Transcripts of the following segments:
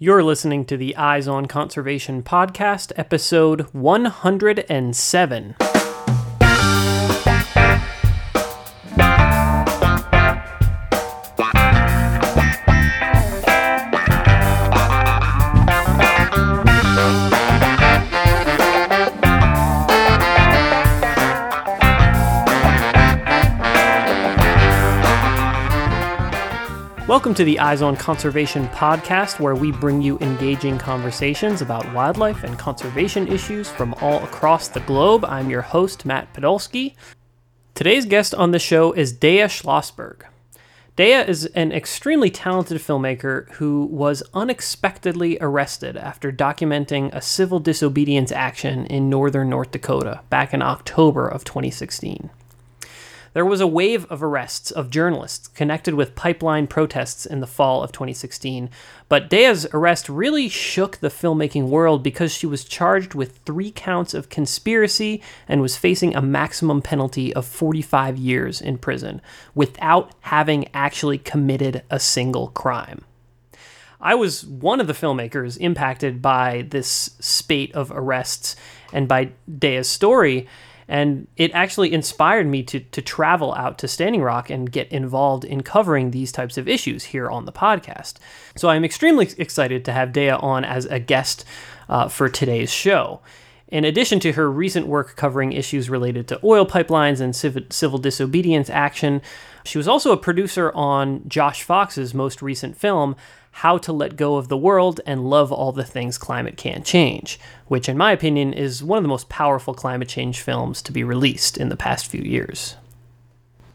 You're listening to the Eyes on Conservation podcast, episode 107. Welcome to the Eyes on Conservation podcast, where we bring you engaging conversations about wildlife and conservation issues from all across the globe. I'm your host, Matt Podolsky. Today's guest on the show is Deia Schlosberg. Deia is an extremely talented filmmaker who was unexpectedly arrested after documenting a civil disobedience action in northern North Dakota back in October of 2016. There was a wave of arrests of journalists connected with pipeline protests in the fall of 2016, but Deia's arrest really shook the filmmaking world because she was charged with three counts of conspiracy and was facing a maximum penalty of 45 years in prison without having actually committed a single crime. I was one of the filmmakers impacted by this spate of arrests and by Deia's story and it actually inspired me to, to travel out to Standing Rock and get involved in covering these types of issues here on the podcast. So I'm extremely excited to have Deia on as a guest uh, for today's show. In addition to her recent work covering issues related to oil pipelines and civil, civil disobedience action, she was also a producer on Josh Fox's most recent film, how to Let Go of the World and Love All the Things Climate Can't Change, which, in my opinion, is one of the most powerful climate change films to be released in the past few years.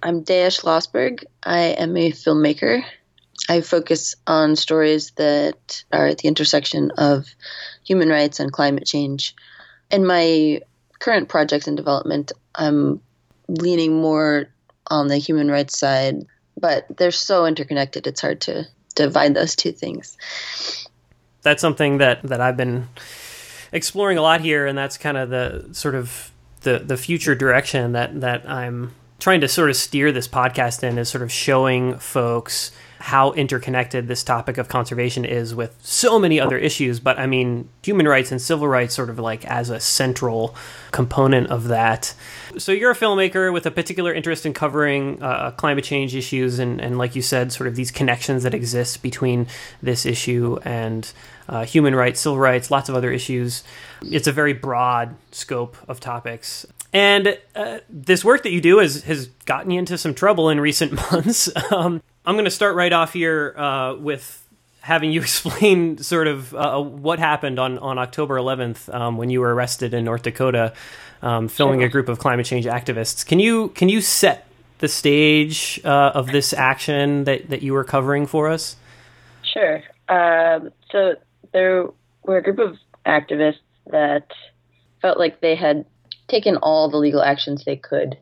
I'm Deia Schlosberg. I am a filmmaker. I focus on stories that are at the intersection of human rights and climate change. In my current projects in development, I'm leaning more on the human rights side, but they're so interconnected, it's hard to divide those two things. That's something that that I've been exploring a lot here, and that's kind of the sort of the the future direction that that I'm trying to sort of steer this podcast in is sort of showing folks how interconnected this topic of conservation is with so many other issues. But I mean, human rights and civil rights sort of like as a central component of that. So you're a filmmaker with a particular interest in covering uh, climate change issues and, and, like you said, sort of these connections that exist between this issue and uh, human rights, civil rights, lots of other issues. It's a very broad scope of topics. And uh, this work that you do has, has gotten you into some trouble in recent months. um, I'm going to start right off here uh, with having you explain sort of uh, what happened on, on October 11th um, when you were arrested in North Dakota, um, filming sure. a group of climate change activists. Can you can you set the stage uh, of this action that, that you were covering for us? Sure. Um, so there were a group of activists that felt like they had taken all the legal actions they could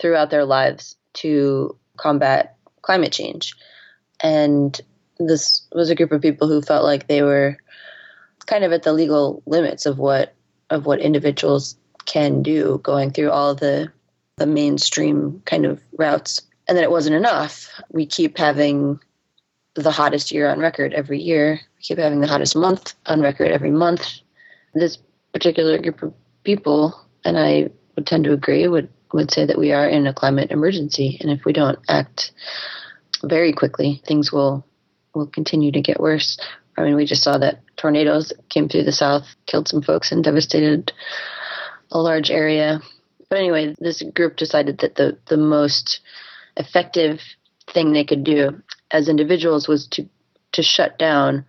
throughout their lives to combat climate change. And this was a group of people who felt like they were kind of at the legal limits of what of what individuals can do going through all the the mainstream kind of routes. And then it wasn't enough. We keep having the hottest year on record every year. We keep having the hottest month on record every month. This particular group of people and I would tend to agree, would would say that we are in a climate emergency, and if we don't act very quickly, things will will continue to get worse. I mean, we just saw that tornadoes came through the south, killed some folks, and devastated a large area. But anyway, this group decided that the the most effective thing they could do as individuals was to to shut down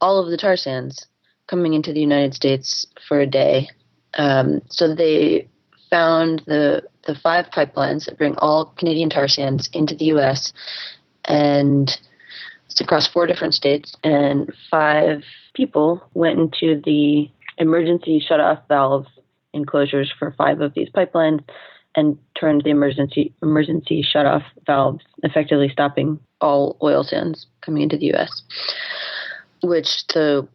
all of the tar sands coming into the United States for a day um, so they found the the five pipelines that bring all Canadian tar sands into the U.S. and it's across four different states. And five people went into the emergency shutoff valve enclosures for five of these pipelines and turned the emergency emergency shutoff valves, effectively stopping all oil sands coming into the U.S. Which the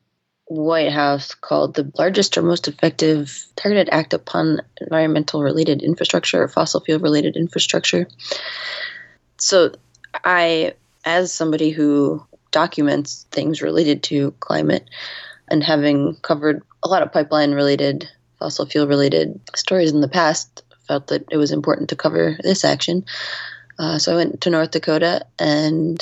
White House called the largest or most effective targeted act upon environmental related infrastructure or fossil fuel related infrastructure. So, I, as somebody who documents things related to climate. And having covered a lot of pipeline related, fossil fuel related stories in the past, felt that it was important to cover this action. Uh, so I went to North Dakota, and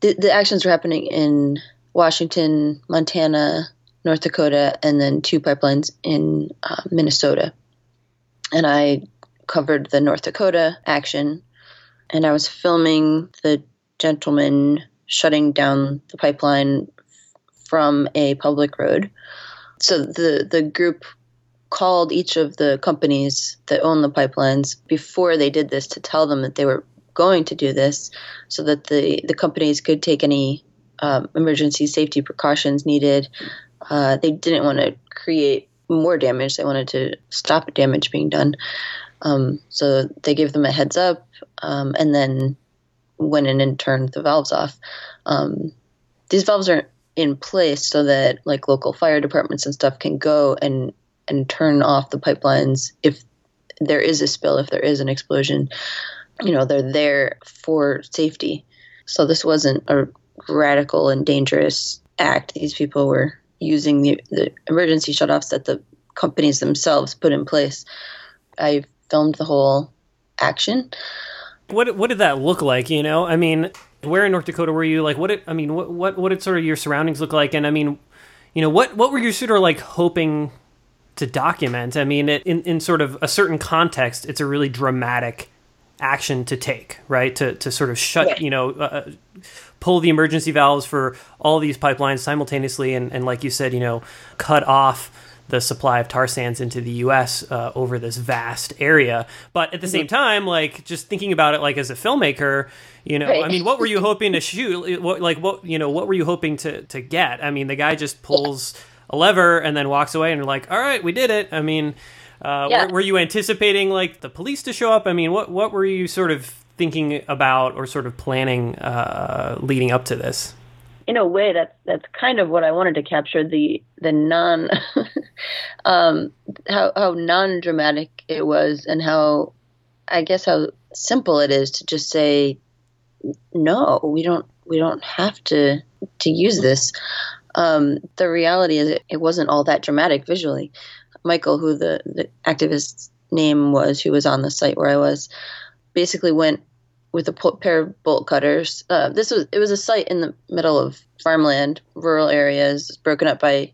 the, the actions were happening in Washington, Montana, North Dakota, and then two pipelines in uh, Minnesota. And I covered the North Dakota action, and I was filming the gentleman shutting down the pipeline from a public road. So the the group called each of the companies that own the pipelines before they did this to tell them that they were going to do this so that the, the companies could take any um, emergency safety precautions needed. Uh, they didn't want to create more damage, they wanted to stop damage being done. Um, so they gave them a heads up um, and then went in and turned the valves off. Um, these valves are in place so that like local fire departments and stuff can go and and turn off the pipelines if there is a spill, if there is an explosion. You know, they're there for safety. So this wasn't a radical and dangerous act. These people were using the, the emergency shutoffs that the companies themselves put in place. I filmed the whole action. What what did that look like? You know, I mean, where in North Dakota were you? Like, what? Did, I mean, what what what did sort of your surroundings look like? And I mean, you know, what what were you sort of like hoping to document. I mean, it, in in sort of a certain context, it's a really dramatic action to take, right? To to sort of shut, yeah. you know, uh, uh, pull the emergency valves for all these pipelines simultaneously, and and like you said, you know, cut off the supply of tar sands into the U.S. Uh, over this vast area. But at the same mm-hmm. time, like just thinking about it, like as a filmmaker, you know, right. I mean, what were you hoping to shoot? What, like what you know, what were you hoping to to get? I mean, the guy just pulls. Yeah a lever and then walks away and you're like, all right, we did it. I mean, uh, yeah. were, were, you anticipating like the police to show up? I mean, what what were you sort of thinking about or sort of planning uh, leading up to this? In a way, that's that's kind of what I wanted to capture the the non um, how how non dramatic it was and how I guess how simple it is to just say no, we don't we don't have to to use this. Um, the reality is, it, it, wasn't all that dramatic visually. Michael, who the, the activist's name was, who was on the site where I was, basically went with a pair of bolt cutters. Uh, this was it was a site in the middle of farmland, rural areas, broken up by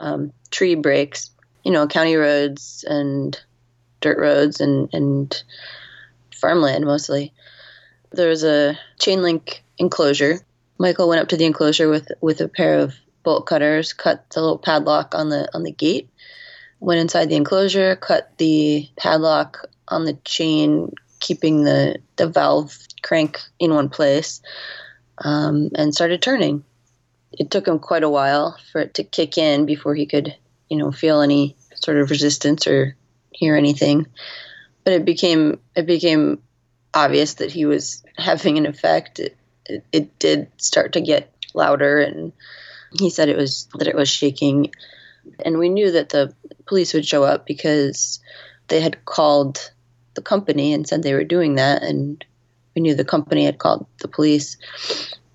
um, tree breaks. You know, county roads and dirt roads and and farmland mostly. There was a chain link enclosure. Michael went up to the enclosure with with a pair of bolt cutters, cut the little padlock on the on the gate, went inside the enclosure, cut the padlock on the chain, keeping the the valve crank in one place, um, and started turning. It took him quite a while for it to kick in before he could, you know, feel any sort of resistance or hear anything. But it became it became obvious that he was having an effect. It, it, it did start to get louder and he said it was that it was shaking, and we knew that the police would show up because they had called the company and said they were doing that, and we knew the company had called the police.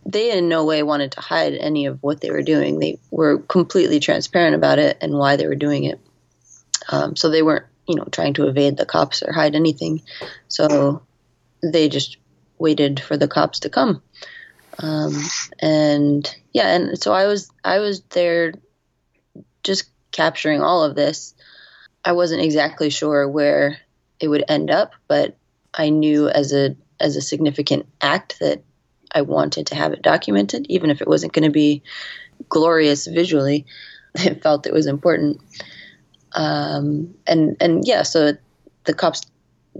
They in no way wanted to hide any of what they were doing. They were completely transparent about it and why they were doing it. Um, so they weren't, you know, trying to evade the cops or hide anything. So they just waited for the cops to come. Um, and yeah, and so I was I was there just capturing all of this. I wasn't exactly sure where it would end up, but I knew as a as a significant act that I wanted to have it documented, even if it wasn't going to be glorious visually. I felt it was important. Um, and and yeah, so the cops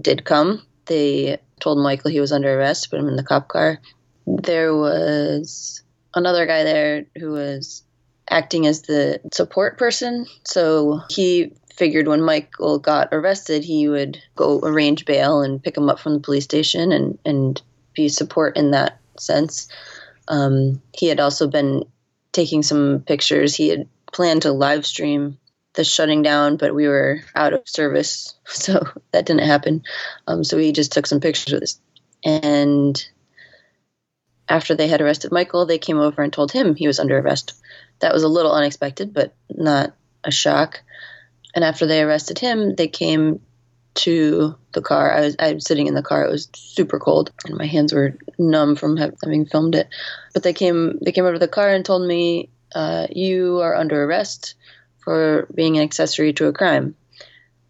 did come. They told Michael he was under arrest, put him in the cop car, there was another guy there who was acting as the support person. So he figured when Michael got arrested, he would go arrange bail and pick him up from the police station and, and be support in that sense. Um, he had also been taking some pictures. He had planned to live stream the shutting down, but we were out of service, so that didn't happen. Um, so he just took some pictures with us. And after they had arrested Michael, they came over and told him he was under arrest. That was a little unexpected, but not a shock. And after they arrested him, they came to the car. I was I was sitting in the car. It was super cold, and my hands were numb from having filmed it. But they came they came over to the car and told me, uh, "You are under arrest for being an accessory to a crime."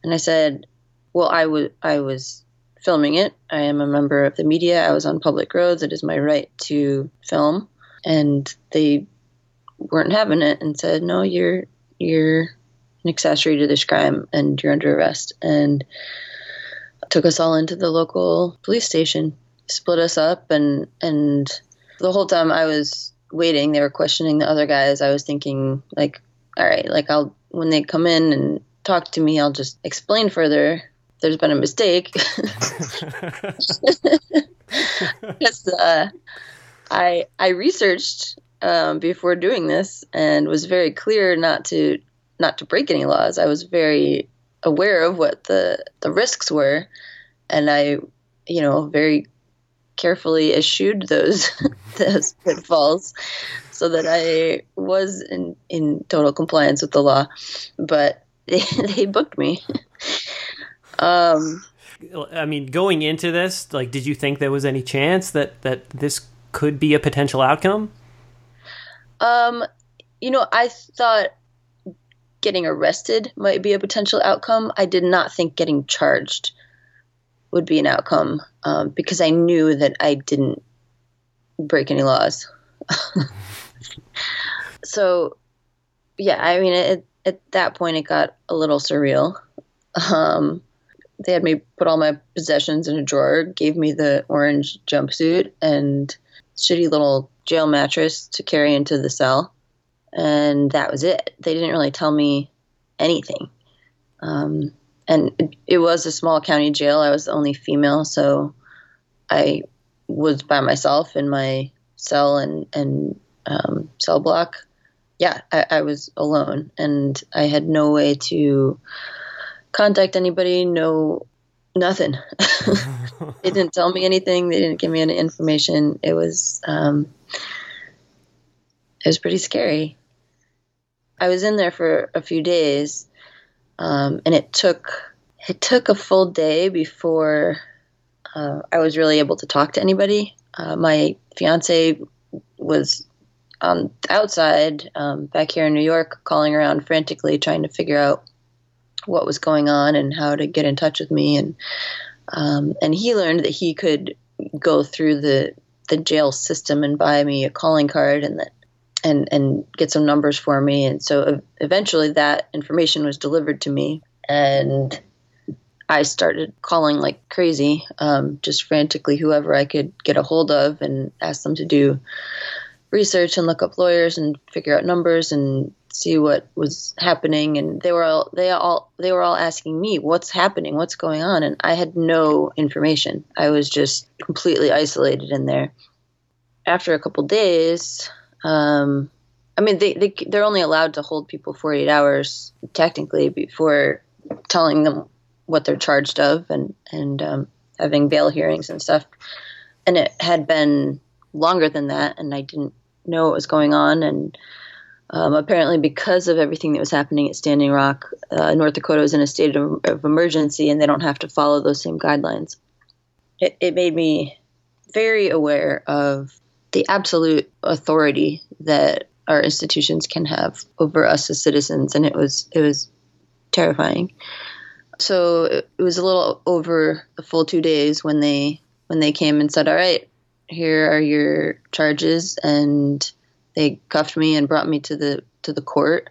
And I said, "Well, I was I was filming it. I am a member of the media. I was on public roads. It is my right to film." And they weren't having it and said, "No, you're you're an accessory to this crime and you're under arrest. And took us all into the local police station, split us up, and and the whole time I was waiting, they were questioning the other guys. I was thinking like, all right, like I'll when they come in and talk to me, I'll just explain further. There's been a mistake. Uh, I I researched um, before doing this and was very clear not to not to break any laws. I was very aware of what the the risks were, and I, you know, very carefully eschewed those those pitfalls, so that I was in in total compliance with the law. But they, they booked me. um, I mean, going into this, like, did you think there was any chance that that this could be a potential outcome? Um, you know, I thought getting arrested might be a potential outcome. I did not think getting charged would be an outcome um, because I knew that I didn't break any laws. so, yeah, I mean, it, at that point, it got a little surreal. Um, they had me put all my possessions in a drawer, gave me the orange jumpsuit and shitty little jail mattress to carry into the cell and that was it. They didn't really tell me anything. Um, and it, was a small county jail. I was the only female, so I was by myself in my cell and and um, cell block. Yeah, I, I was alone, and I had no way to contact anybody. No, nothing. they didn't tell me anything. They didn't give me any information. It was um, it was pretty scary. I was in there for a few days, um, and it took it took a full day before uh, I was really able to talk to anybody. Uh, my fiance was um, outside um, back here in New York, calling around frantically, trying to figure out what was going on and how to get in touch with me. And um, and he learned that he could go through the the jail system and buy me a calling card, and that and and get some numbers for me. And so eventually that information was delivered to me, and I started calling like crazy, um, just frantically whoever I could get a hold of, and ask them to do research and look up lawyers and figure out numbers and see what was happening. And they were all they all they were all asking me what's happening? What's going on? And i had no information. I was just completely isolated in there. After a couple days um, I mean, they, they they're only allowed to hold people 48 hours technically before telling them what they're charged of and and um, having bail hearings and stuff. And it had been longer than that, and I didn't know what was going on. And um, apparently, because of everything that was happening at Standing Rock, uh, North Dakota was in a state of, of, emergency, and they don't have to follow those same guidelines. It, it made me very aware of the absolute authority that our institutions can have over us as citizens, and it was it was terrifying. So it, was a little over the full two days when they when they came and said, "All right, here are your charges," and they cuffed me and brought me to the to the court.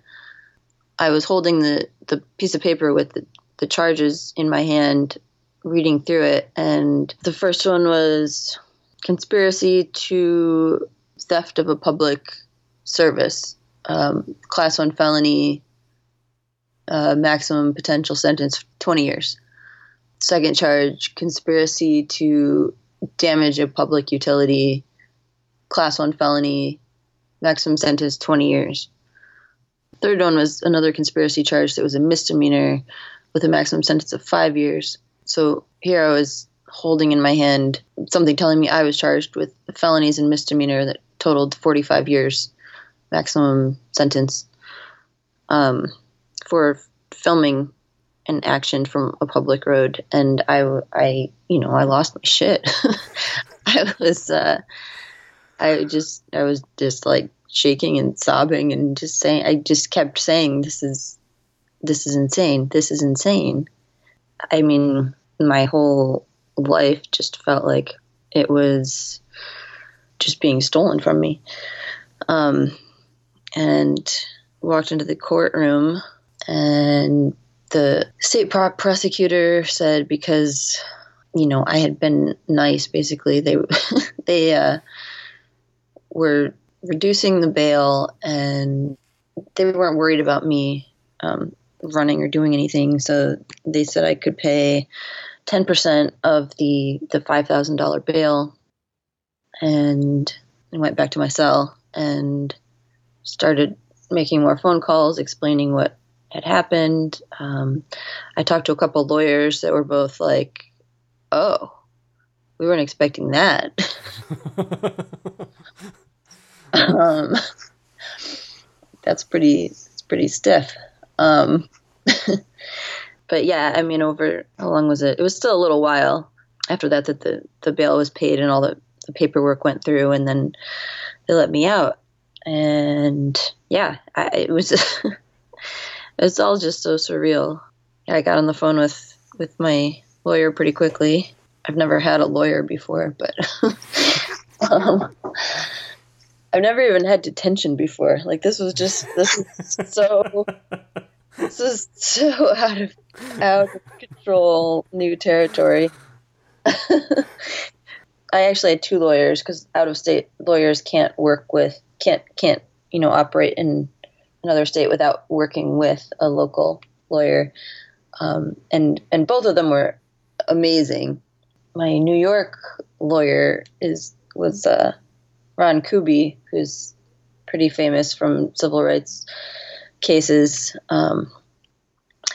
I was holding the the piece of paper with the, the charges in my hand, reading through it, and the first one was conspiracy to theft of a public service, um, class one felony, uh, maximum potential sentence 20 years. Second charge, conspiracy to damage a public utility, class one felony, maximum sentence 20 years. Third one was another conspiracy charge that was a misdemeanor with a maximum sentence of five years. So here I was holding in my hand something telling me I was charged with felonies and misdemeanor that totaled 45 years maximum sentence um, for filming an action from a public road. And I, I, you know, I lost my shit. I was, uh, I just, I was just like shaking and sobbing and just saying, I just kept saying, this is, this is insane. This is insane. I mean, my whole life just felt like it was just being stolen from me. Um, and walked into the courtroom, and the state prosecutor said because you know I had been nice, basically they they uh, were reducing the bail, and they weren't worried about me um, running or doing anything. So they said I could pay ten percent of the the five thousand dollar bail, and I went back to my cell and started making more phone calls, explaining what had happened. Um, I talked to a couple lawyers that were both like, "Oh, we weren't expecting that." um, that's pretty. It's pretty stiff. Um, but yeah, I mean, over how long was it? It was still a little while after that that the the bail was paid and all the, the paperwork went through, and then they let me out. And yeah, I, it was it's all just so surreal. I got on the phone with with my lawyer pretty quickly. I've never had a lawyer before, but um, I've never even had detention before. Like this was just this is so this is so out of out of control new territory. I actually had two lawyers because out of state lawyers can't work with can't can't you know operate in another state without working with a local lawyer, um, and and both of them were amazing. My New York lawyer is was uh, Ron Kuby, who's pretty famous from civil rights cases um,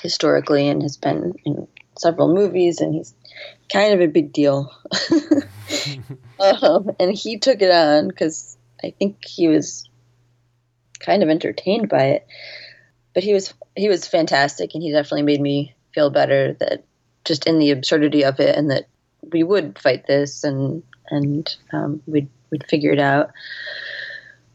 historically, and has been in several movies, and he's kind of a big deal. um, and he took it on because I think he was kind of entertained by it. But he was he was fantastic, and he definitely made me feel better that just in the absurdity of it, and that we would fight this, and and um, we'd we'd figure it out.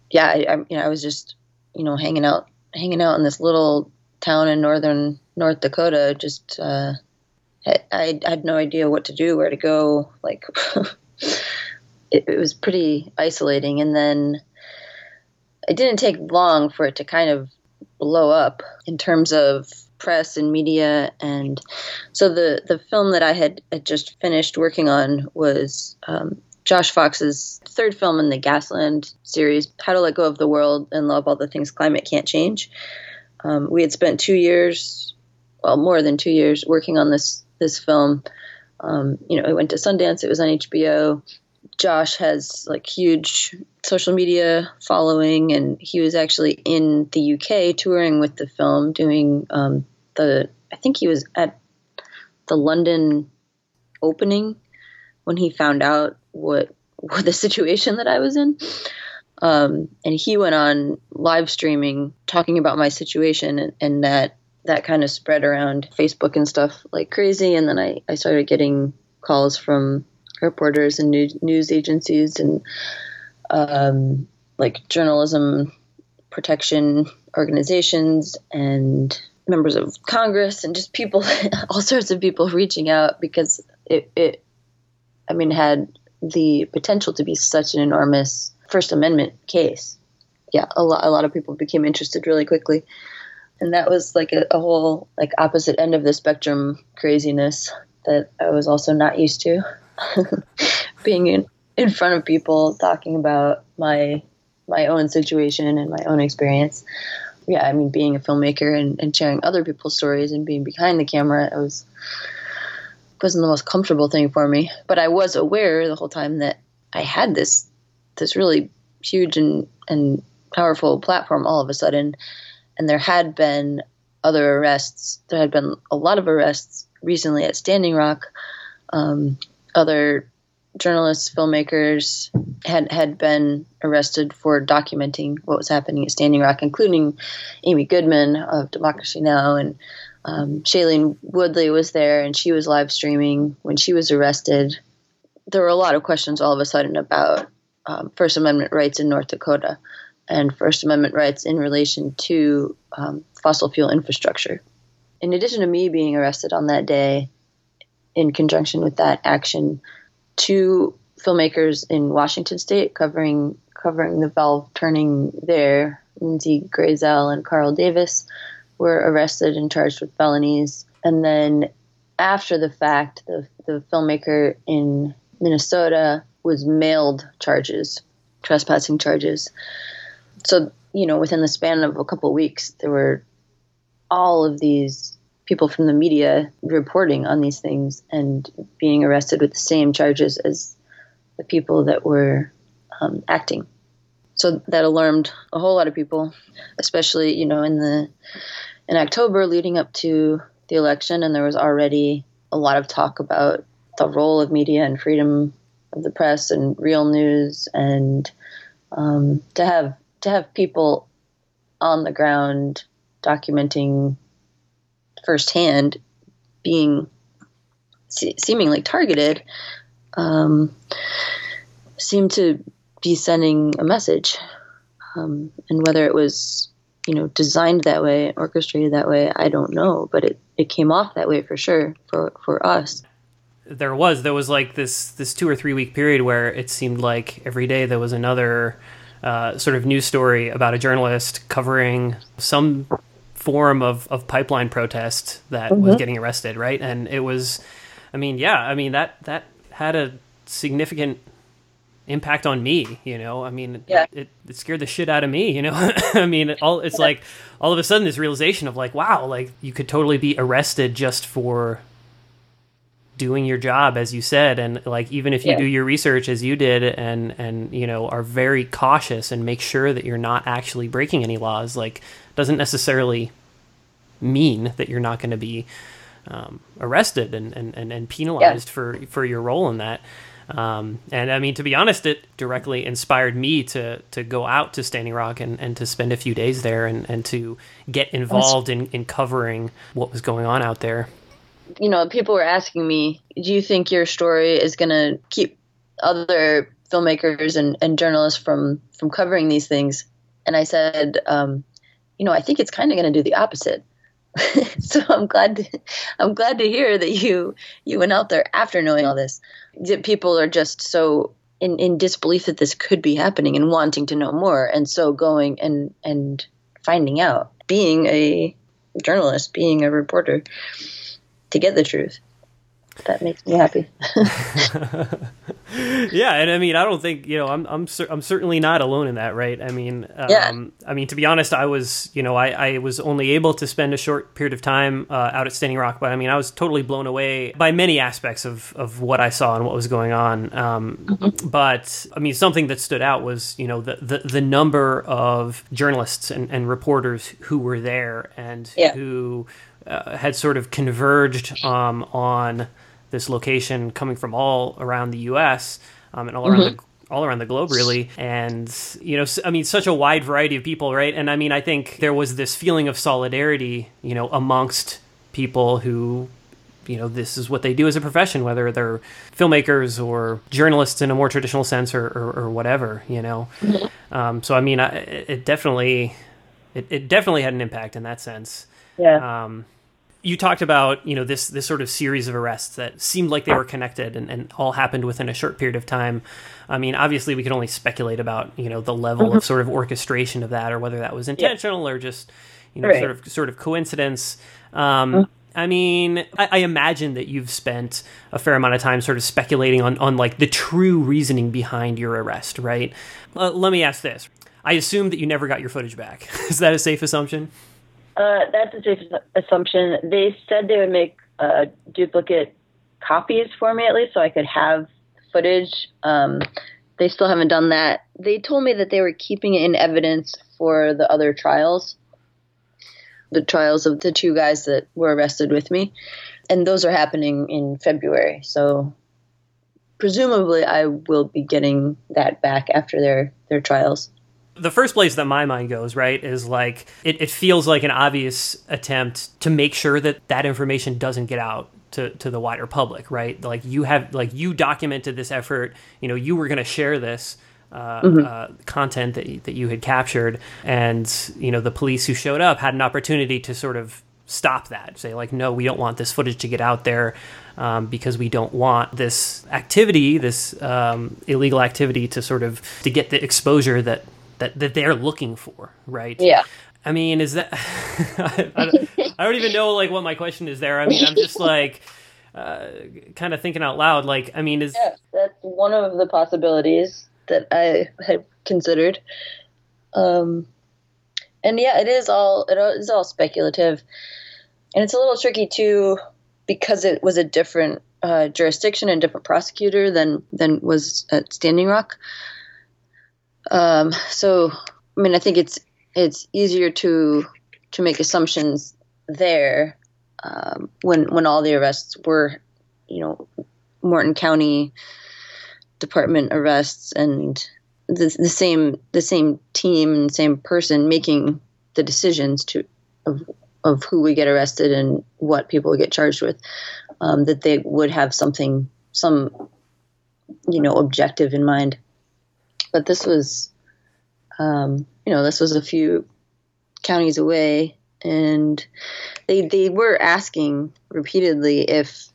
Yeah, I, I you know I was just you know hanging out hanging out in this little town in northern North Dakota. Just uh, I, I had no idea what to do, where to go. Like it, it was pretty isolating, and then it didn't take long for it to kind of blow up in terms of press and media and so the the film that I had, had just finished working on was um, Josh Fox's third film in the Gasland series, How to Let Go of the World and Love All the Things Climate Can't Change. Um, we had spent two years, well, more than two years, working on this this film. Um, you know, it went to Sundance. It was on HBO. Josh has like huge social media following, and he was actually in the UK touring with the film, doing um, the. I think he was at the London opening when he found out what what the situation that I was in. Um, and he went on live streaming talking about my situation, and, and that that kind of spread around Facebook and stuff like crazy. And then I, I started getting calls from reporters and news, news agencies and um, like journalism protection organizations and members of Congress and just people, all sorts of people reaching out because it, it I mean, had the potential to be such an enormous First Amendment case. Yeah, a lot, a lot of people became interested really quickly. And that was like a, a whole like opposite end of the spectrum craziness that I was also not used to. being in, in front of people talking about my my own situation and my own experience. Yeah, I mean, being a filmmaker and, and sharing other people's stories and being behind the camera, it was wasn't the most comfortable thing for me. But I was aware the whole time that I had this this really huge and and powerful platform all of a sudden, and there had been other arrests. There had been a lot of arrests recently at Standing Rock. Um, other journalists, filmmakers had had been arrested for documenting what was happening at Standing Rock, including Amy Goodman of Democracy Now! and um, Shailene Woodley was there, and she was live streaming when she was arrested. There were a lot of questions all of a sudden about um, First Amendment rights in North Dakota and First Amendment rights in relation to um, fossil fuel infrastructure. In addition to me being arrested on that day, in conjunction with that action, two filmmakers in Washington State covering covering the valve turning there, Lindsey Grayzel and Carl Davis, were arrested and charged with felonies. And then after the fact, the, the filmmaker in Minnesota was mailed charges, trespassing charges. So, you know, within the span of a couple of weeks, there were all of these people from the media reporting on these things and being arrested with the same charges as the people that were um, acting. So that alarmed a whole lot of people, especially you know in the in October leading up to the election, and there was already a lot of talk about the role of media and freedom of the press and real news, and um, to have to have people on the ground documenting firsthand being se- seemingly targeted um, seemed to be sending a message. Um, and whether it was, you know, designed that way, orchestrated that way, I don't know. But it, it came off that way for sure for, for us. There was there was like this this two or three week period where it seemed like every day there was another uh, sort of news story about a journalist covering some form of, of pipeline protest that mm-hmm. was getting arrested, right? And it was, I mean, yeah, I mean that that had a significant impact on me. You know, I mean, yeah. it, it scared the shit out of me. You know, I mean, all it's like all of a sudden this realization of like, wow, like you could totally be arrested just for doing your job as you said and like even if you yeah. do your research as you did and and you know are very cautious and make sure that you're not actually breaking any laws like doesn't necessarily mean that you're not going to be um, arrested and, and, and, and penalized yeah. for, for your role in that. Um, and I mean, to be honest, it directly inspired me to, to go out to Standing Rock and, and to spend a few days there and, and to get involved in, in covering what was going on out there. You know, people were asking me, do you think your story is going to keep other filmmakers and, and journalists from, from covering these things? And I said, um, you know, I think it's kind of going to do the opposite. so I'm glad to, I'm glad to hear that you you went out there after knowing all this. That people are just so in, in disbelief that this could be happening and wanting to know more, and so going and and finding out, being a journalist, being a reporter, to get the truth that makes me happy. yeah, and I mean, I don't think you know, I'm I'm cer- I'm certainly not alone in that, right? I mean, um, yeah. I mean, to be honest, I was you know, I I was only able to spend a short period of time uh, out at Standing Rock, but I mean, I was totally blown away by many aspects of of what I saw and what was going on. Um, mm-hmm. But I mean, something that stood out was you know the the, the number of journalists and, and reporters who were there and yeah. who. Uh, had sort of converged um, on this location coming from all around the U.S. Um, and all around mm-hmm. the all around the globe really and you know i mean such a wide variety of people right and i mean i think there was this feeling of solidarity you know amongst people who you know this is what they do as a profession whether they're filmmakers or journalists in a more traditional sense or, or, or whatever you know mm-hmm. um, so i mean I, it definitely it, it definitely had an impact in that sense yeah um, you talked about you know this this sort of series of arrests that seemed like they were connected and, and all happened within a short period of time. I mean, obviously, we can only speculate about you know the level mm-hmm. of sort of orchestration of that, or whether that was intentional yeah. or just you know right. sort of sort of coincidence. Um, mm-hmm. I mean, I, I, imagine that you've spent a fair amount of time sort of speculating on on like the true reasoning behind your arrest, right? Uh, let me ask this: I assume that you never got your footage back. Is that a safe assumption? Uh, that's a safe assumption. They said they would make uh, duplicate copies for me at least, so I could have footage. Um, they still haven't done that. They told me that they were keeping it in evidence for the other trials, the trials of the two guys that were arrested with me, and those are happening in February. So presumably I will be getting that back after their their trials. The first place that my mind goes, right, is like it, it feels like an obvious attempt to make sure that that information doesn't get out to, to the wider public, right? Like you have, like you documented this effort, you know, you were going to share this uh, mm-hmm. uh, content that, that you had captured. And, you know, the police who showed up had an opportunity to sort of stop that, say, like, no, we don't want this footage to get out there um, because we don't want this activity, this um, illegal activity to sort of to get the exposure that that, that they're looking for, right? Yeah. I mean, is that I, I, don't, I, don't, even know like what my question is there. I mean, I'm just like uh, kind of thinking out loud. Like, I mean, is yeah, that's one of the possibilities that I had considered. Um, and yeah, it is all it is all speculative, and it's a little tricky too because it was a different uh, jurisdiction and different prosecutor than than was at Standing Rock. Um, so, I mean, I think it's it's easier to to make assumptions there um, when when all the arrests were, you know, Morton County Department arrests and the, the same the same team and same person making the decisions to of of who would get arrested and what people get charged with, um, that they would have something some you know objective in mind. But this was, um, you know, this was a few counties away, and they they were asking repeatedly if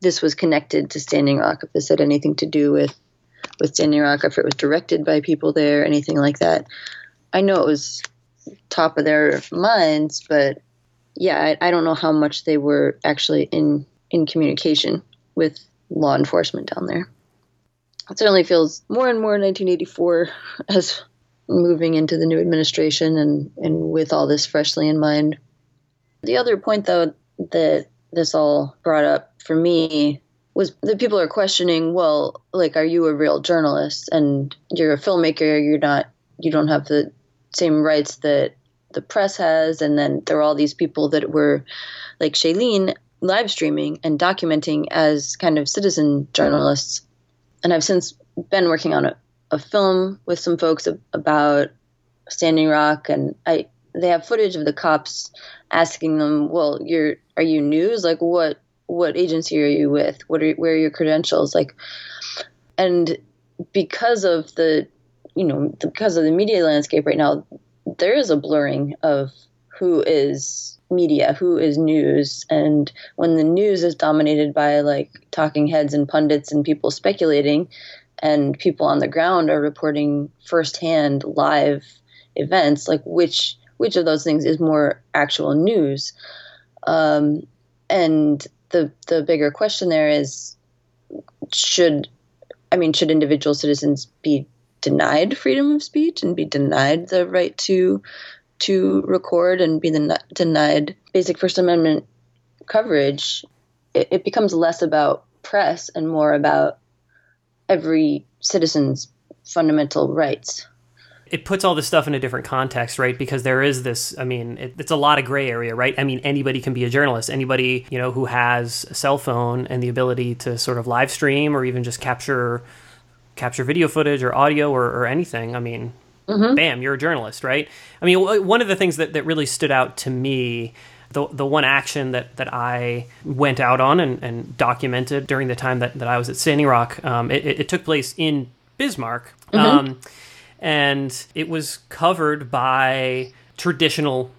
this was connected to Standing Rock, if this had anything to do with with Standing Rock, if it was directed by people there, anything like that. I know it was top of their minds, but yeah, I, I don't know how much they were actually in in communication with law enforcement down there. It certainly feels more and more 1984 as moving into the new administration and, and with all this freshly in mind. The other point, though, that this all brought up for me was that people are questioning, well, like, are you a real journalist? And you're a filmmaker, you're not, you don't have the same rights that the press has. And then there are all these people that were, like Shailene, live streaming and documenting as kind of citizen journalists. And I've since been working on a, a film with some folks about Standing Rock, and I they have footage of the cops asking them, "Well, you're are you news? Like what what agency are you with? What are where are your credentials? Like?" And because of the you know because of the media landscape right now, there is a blurring of who is media, who is news, and when the news is dominated by like talking heads and pundits and people speculating, and people on the ground are reporting firsthand live events like which which of those things is more actual news? Um, and the the bigger question there is should i mean should individual citizens be denied freedom of speech and be denied the right to to record and be the, denied basic first amendment coverage it, it becomes less about press and more about every citizen's fundamental rights. It puts all this stuff in a different context, right? Because there is this, I mean, it, it's a lot of gray area, right? I mean, anybody can be a journalist. Anybody, you know, who has a cell phone and the ability to sort of live stream or even just capture capture video footage or audio or, or anything. I mean, mm-hmm. bam, you're a journalist, right? I mean, one of the things that, that really stood out to me the the one action that that I went out on and, and documented during the time that, that I was at Standing Rock, um, it, it, took place in Bismarck, mm-hmm. um, and it was covered by traditional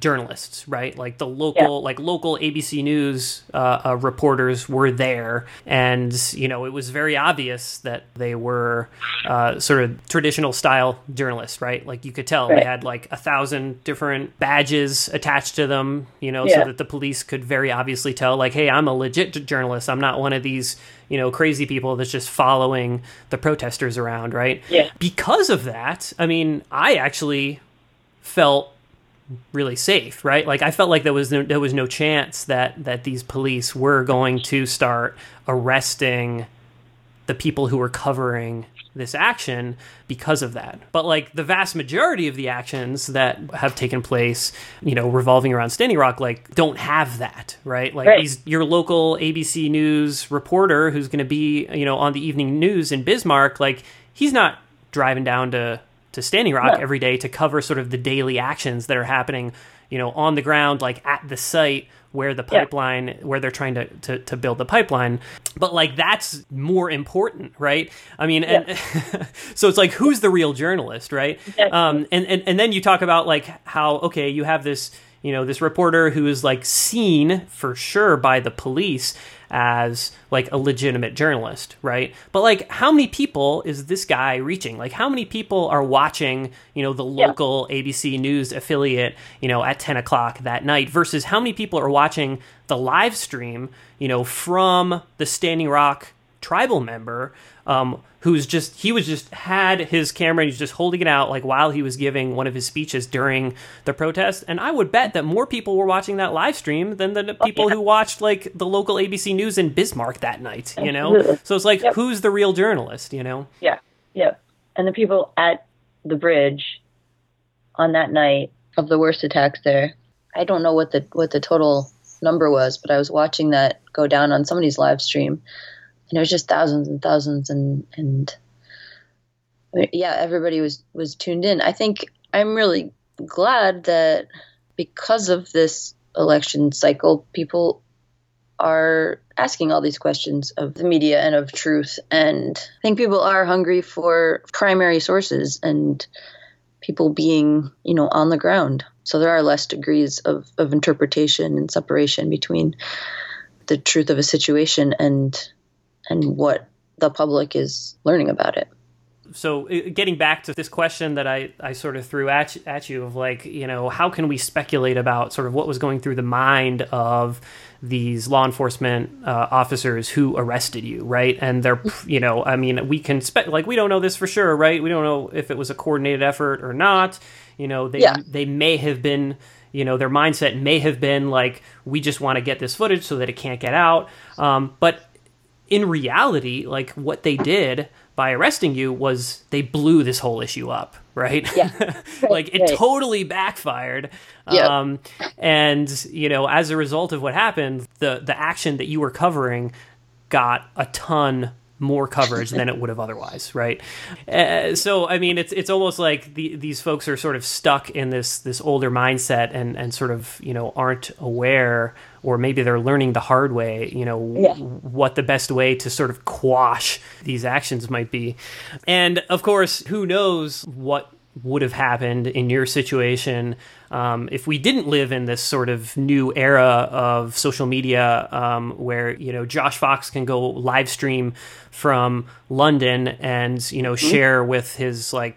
journalists, right? Like the local, yeah. like local ABC News uh, uh, reporters were there, and you know it was very obvious that they were uh, sort of traditional style journalists, right? Like you could tell right. they had like a thousand different badges attached to them, you know, yeah. so that the police could very obviously tell, like, hey, I'm a legit journalist. I'm not one of these you know crazy people that's just following the protesters around, right? Yeah. Because of that, I mean, I actually felt really safe, right? Like I felt like there was no, there was no chance that that these police were going to start arresting the people who were covering this action because of that. But like the vast majority of the actions that have taken place, you know, revolving around Standing Rock, like don't have that, right? Like Right. these your local ABC News reporter who's going to be, you know, on the evening news in Bismarck, like he's not driving down to to Standing Rock No. every day to cover sort of the daily actions that are happening, you know, on the ground, like at the site where the Yeah. pipeline, where they're trying to, to, to build the pipeline. But like that's more important, right? I mean, and so it's like, who's the real journalist, right? Um, and, and, and then you talk about like how, okay, you have this, you know, this reporter who is like seen for sure by the police as like a legitimate journalist, right? But like, how many people is this guy reaching? Like, how many people are watching, you know, the Yeah. local ABC News affiliate, you know, at 10 o'clock that night versus how many people are watching the live stream, you know, from the Standing Rock tribal member um, who's just he was just had his camera and he's just holding it out like while he was giving one of his speeches during the protest and i would bet that more people were watching that live stream than the oh, people Oh, yeah. who watched like the local abc news in bismarck that night you know Absolutely. so it's like Yep. who's the real journalist you know Yeah, yeah. And the people at the bridge on that night of the worst attacks there, I don't know what the what the total number was, but I was watching that go down on somebody's live stream, and it was just thousands and thousands and and yeah, everybody was was tuned in. I think I'm really glad that because of this election cycle, people are asking all these questions of the media and of truth. And I think people are hungry for primary sources and people being, you know, on the ground. So there are less degrees of, of interpretation and separation between the truth of a situation and and what the public is learning about it. so getting back to this question that I, I sort of threw at, at you of like you know how can we speculate about sort of what was going through the mind of these law enforcement uh, officers who arrested you right? And they're you know i mean we can spe- like we don't know this for sure right? We don't know if it was a coordinated effort or not. You know they Yeah. they may have been you know their mindset may have been like we just want to get this footage so that it can't get out. Um, but in reality, like what they did by arresting you was they blew this whole issue up, right? Yeah. like it Right. totally backfired. Yeah. Um, and you know, as a result of what happened, the the action that you were covering got a ton more coverage than it would have otherwise, right? Uh, so I mean, it's it's almost like the, these folks are sort of stuck in this this older mindset and and sort of you know aren't aware, or maybe they're learning the hard way, you know, Yeah. what the best way to sort of quash these actions might be, and of course, who knows what would have happened in your situation um, if we didn't live in this sort of new era of social media um, where you know Josh Fox can go live stream from London and you know share with his like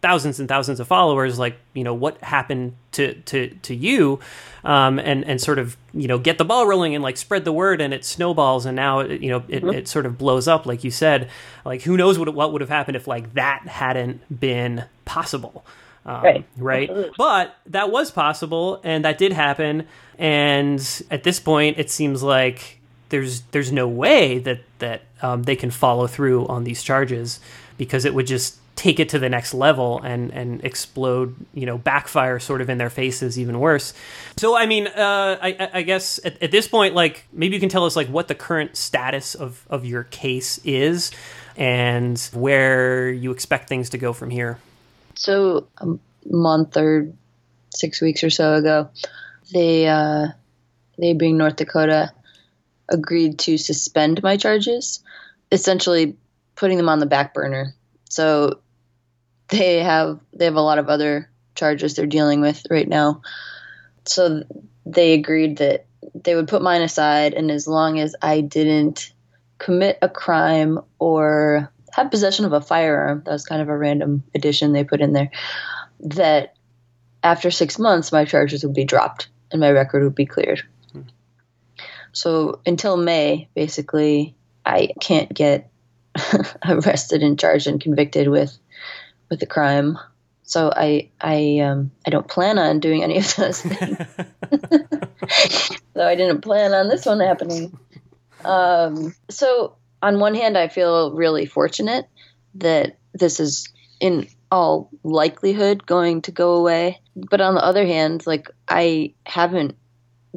thousands and thousands of followers like you know what happened to to to you um, and and sort of you know get the ball rolling and like spread the word and it snowballs and now it, you know it, it sort of blows up like you said like who knows what what would have happened if like that hadn't been possible um, Right. right Absolutely. but that was possible and that did happen and at this point it seems like there's there's no way that that um, they can follow through on these charges because it would just take it to the next level and and explode you know backfire sort of in their faces even worse so i mean uh, I, I- guess at, at this point like maybe you can tell us like what the current status of of your case is and where you expect things to go from here So a month or six weeks or so ago, they uh, they being North Dakota agreed to suspend my charges, essentially putting them on the back burner. So they have they have a lot of other charges they're dealing with right now. So they agreed that they would put mine aside, and as long as I didn't commit a crime or have possession of a firearm, that was kind of a random addition they put in there, that after six months my charges would be dropped and my record would be cleared. Hmm. So until May, basically, I can't get arrested and charged and convicted with with the crime. So I I um I don't plan on doing any of those things. Though I didn't plan on this one happening. Um, so on one hand, I feel really fortunate that this is in all likelihood going to go away. But on the other hand, like I haven't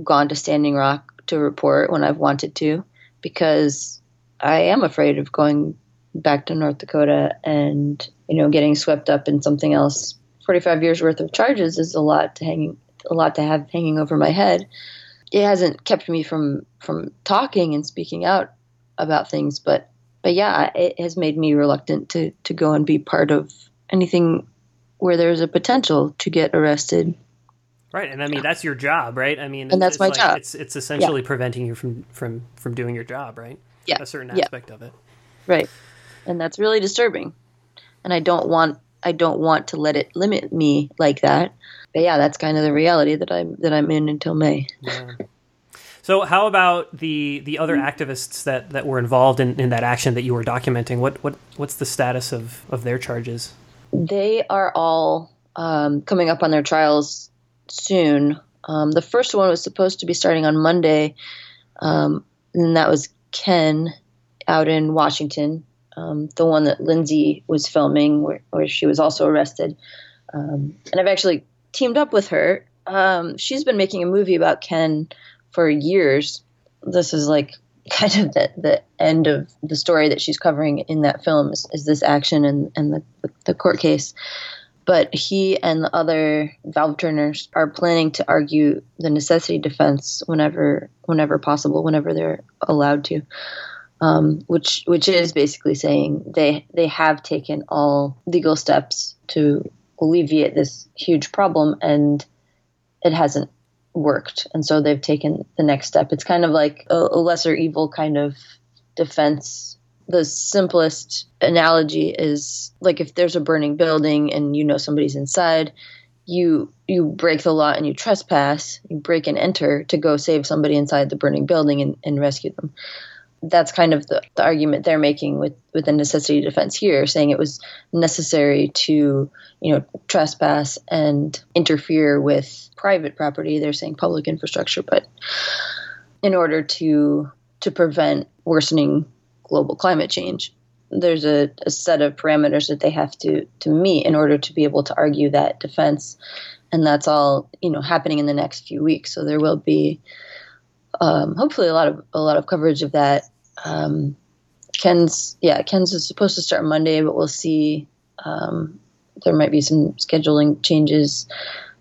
gone to Standing Rock to report when I've wanted to because I am afraid of going back to North Dakota and you know getting swept up in something else. Forty five years worth of charges is a lot to hanging a lot to have hanging over my head. It hasn't kept me from from talking and speaking out about things, but but yeah, it has made me reluctant to to go and be part of anything where there's a potential to get arrested. Right, and I mean that's your job, right? I mean, and that's my like, job. It's it's essentially yeah. preventing you from from from doing your job, right? Yeah, a certain aspect yeah. of it. Right, and that's really disturbing, and I don't want I don't want to let it limit me like that. But yeah, that's kind of the reality that I'm that I'm in until May. Yeah. So, how about the the other activists that, that were involved in, in that action that you were documenting? What what what's the status of, of their charges? They are all um, coming up on their trials soon. Um, the first one was supposed to be starting on Monday, um, and that was Ken out in Washington, um, the one that Lindsey was filming, where, where she was also arrested. Um, and I've actually teamed up with her. Um, she's been making a movie about Ken for years. This is like kind of the, the end of the story that she's covering in that film is, is this action and, and the, the court case. But he and the other valve turners are planning to argue the necessity defense whenever whenever possible, whenever they're allowed to. Um, which which is basically saying they they have taken all legal steps to alleviate this huge problem and it hasn't worked. And so they've taken the next step. It's kind of like a, a lesser evil kind of defense. The simplest analogy is like if there's a burning building and you know somebody's inside, you you break the law and you trespass, you break and enter to go save somebody inside the burning building and, and rescue them that's kind of the, the argument they're making with, with the necessity defense here, saying it was necessary to, you know, trespass and interfere with private property. They're saying public infrastructure, but in order to to prevent worsening global climate change, there's a, a set of parameters that they have to to meet in order to be able to argue that defense, and that's all you know happening in the next few weeks. So there will be um, hopefully a lot of a lot of coverage of that. Um, Ken's yeah, Ken's is supposed to start Monday, but we'll see. Um, there might be some scheduling changes,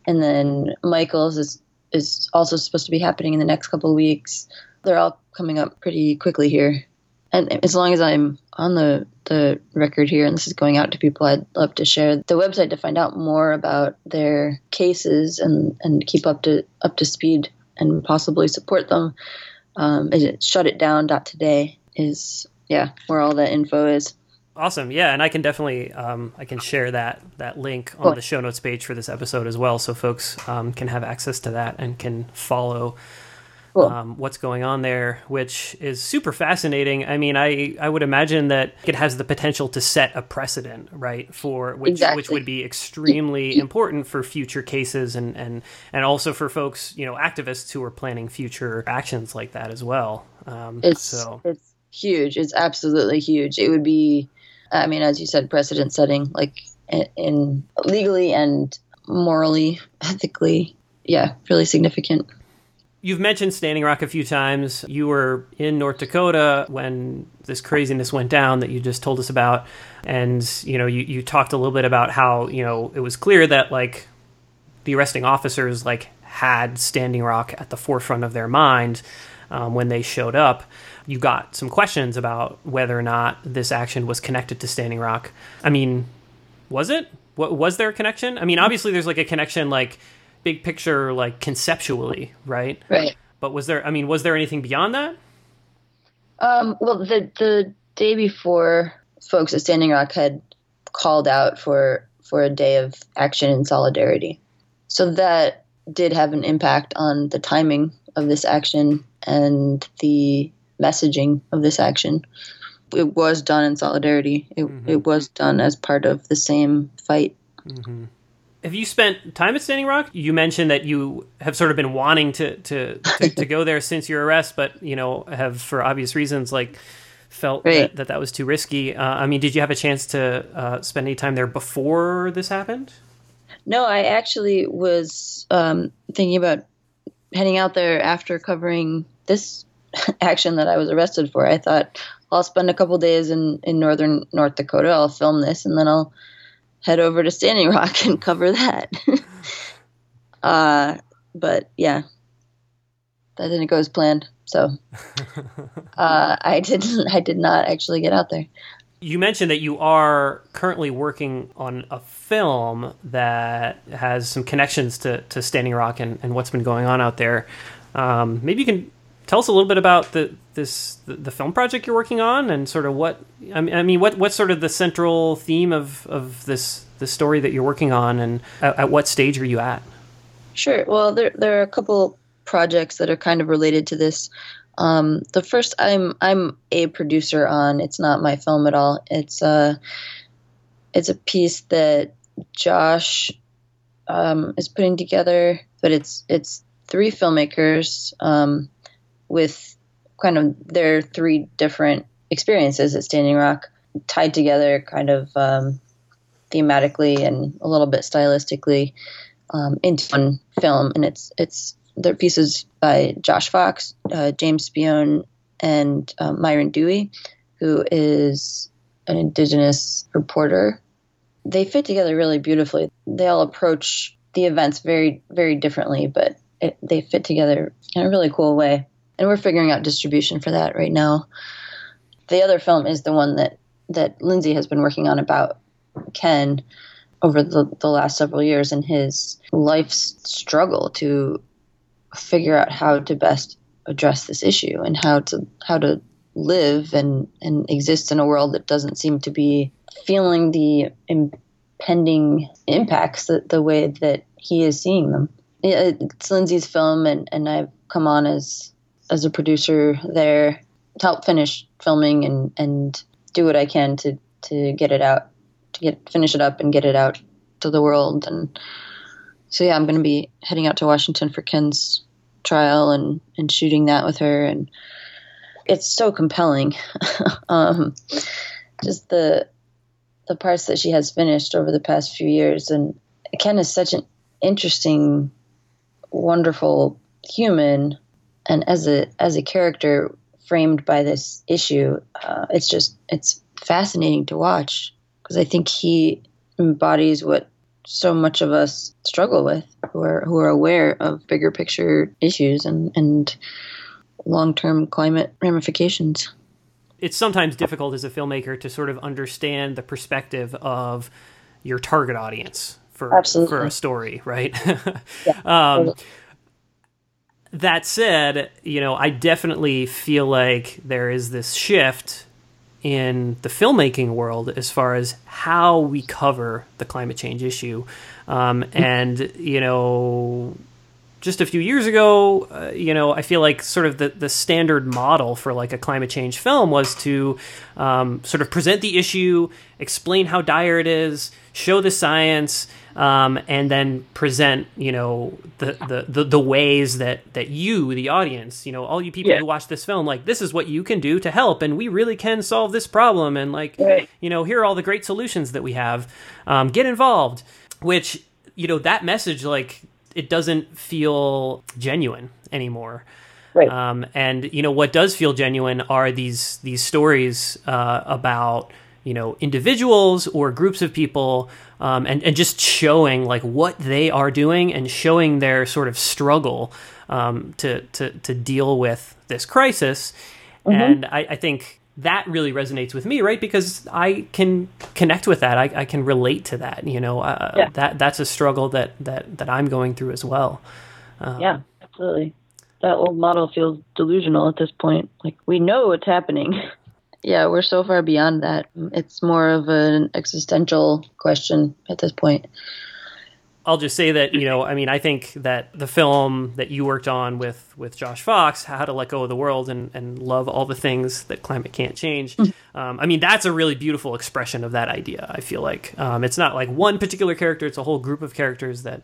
and then Michael's is is also supposed to be happening in the next couple of weeks. They're all coming up pretty quickly here, and as long as I'm on the the record here, and this is going out to people, I'd love to share the website to find out more about their cases and and keep up to up to speed and possibly support them. Um, is it shutitdown.today is yeah where all that info is. Awesome, yeah, and I can definitely um, I can share that that link on cool. the show notes page for this episode as well, so folks um, can have access to that and can follow cool. um, what's going on there, which is super fascinating. I mean, I, I would imagine that it has the potential to set a precedent, right, for which exactly. which would be extremely important for future cases and, and and also for folks, you know, activists who are planning future actions like that as well. Um, it's so. it's huge. It's absolutely huge. It would be, I mean, as you said, precedent setting, like in, in legally and morally, ethically, yeah, really significant. You've mentioned Standing Rock a few times. You were in North Dakota when this craziness went down that you just told us about. And, you know, you, you talked a little bit about how, you know, it was clear that, like, the arresting officers, like, had Standing Rock at the forefront of their mind um, when they showed up. You got some questions about whether or not this action was connected to Standing Rock. I mean, was it? What was there a connection? I mean, obviously there's like a connection, like big picture, like conceptually, right? Right. But was there? I mean, was there anything beyond that? Um, well, the the day before, folks at Standing Rock had called out for for a day of action and solidarity, so that did have an impact on the timing of this action and the messaging of this action. It was done in solidarity. It, mm-hmm. it was done as part of the same fight. Mm-hmm have you spent time at Standing Rock? You mentioned that you have sort of been wanting to to, to, to go there since your arrest, but you know have for obvious reasons like felt Right. that, that that was too risky. Uh, I mean, did you have a chance to uh, spend any time there before this happened? No, I actually was um, thinking about heading out there after covering this action that I was arrested for. I thought I'll spend a couple days in, in northern North Dakota. I'll film this, and then I'll head over to Standing Rock and cover that. uh, but yeah, that didn't go as planned. So uh, I didn't. I did not actually get out there. You mentioned that you are currently working on a film that has some connections to, to Standing Rock and, and what's been going on out there. Um, maybe you can tell us a little bit about the this the, the film project you're working on and sort of what I mean, I mean what what's sort of the central theme of, of this the story that you're working on and at, at what stage are you at? Sure. Well, there there are a couple projects that are kind of related to this. Um, the first, I'm I'm a producer on. It's not my film at all. It's a it's a piece that Josh um, is putting together, but it's it's three filmmakers um, with kind of their three different experiences at Standing Rock tied together, kind of um, thematically and a little bit stylistically um, into one film, and it's it's they're pieces by Josh Fox, uh, James Spione, and um, Myron Dewey, who is an Indigenous reporter. They fit together really beautifully. They all approach the events very very differently, but it, they fit together in a really cool way. And we're figuring out distribution for that right now. The other film is the one that that Lindsey has been working on about Ken over the, the last several years and his life's struggle to figure out how to best address this issue and how to how to live and and exist in a world that doesn't seem to be feeling the impending impacts the, the way that he is seeing them. It's Lindsey's film, and, and I've come on as as a producer there to help finish filming and, and do what I can to, to get it out, to get finish it up and get it out to the world. And so yeah, I'm going to be heading out to Washington for Ken's trial and, and shooting that with her. And it's so compelling. um, just the the parts that she has finished over the past few years. And Ken is such an interesting, wonderful human, and as a as a character framed by this issue, uh, it's just it's fascinating to watch because I think he embodies what so much of us struggle with, who are who are aware of bigger picture issues and and long term climate ramifications. It's sometimes difficult as a filmmaker to sort of understand the perspective of your target audience for Absolutely. for a story, right? um, that said, you know, I definitely feel like there is this shift in the filmmaking world as far as how we cover the climate change issue. Um, and, you know, just a few years ago, uh, you know, I feel like sort of the, the standard model for like a climate change film was to um, sort of present the issue, explain how dire it is, show the science, um, and then present, you know, the, the, the, the, ways that, that you, the audience, you know, all you people Yeah. who watch this film, like, this is what you can do to help, and we really can solve this problem, and like, Right. you know, here are all the great solutions that we have. Um, get involved, which, you know, that message, like, it doesn't feel genuine anymore. Right. Um, and you know what does feel genuine are these these stories uh, about you know individuals or groups of people, um, and and just showing like what they are doing and showing their sort of struggle um, to to to deal with this crisis. And I, I think that really resonates with me, right? Because I can connect with that. I, I can relate to that. You know, uh, Yeah. that that's a struggle that that that I'm going through as well. yeah, absolutely. That old model feels delusional at this point. Like we know what's happening. Yeah, we're so far beyond that. It's more of an existential question at this point. I'll just say that you know, I mean, I think that the film that you worked on with with Josh Fox, How to Let Go of the World and and love all the things that climate can't change. um, I mean, that's a really beautiful expression of that idea. I feel like um, it's not like one particular character; it's a whole group of characters that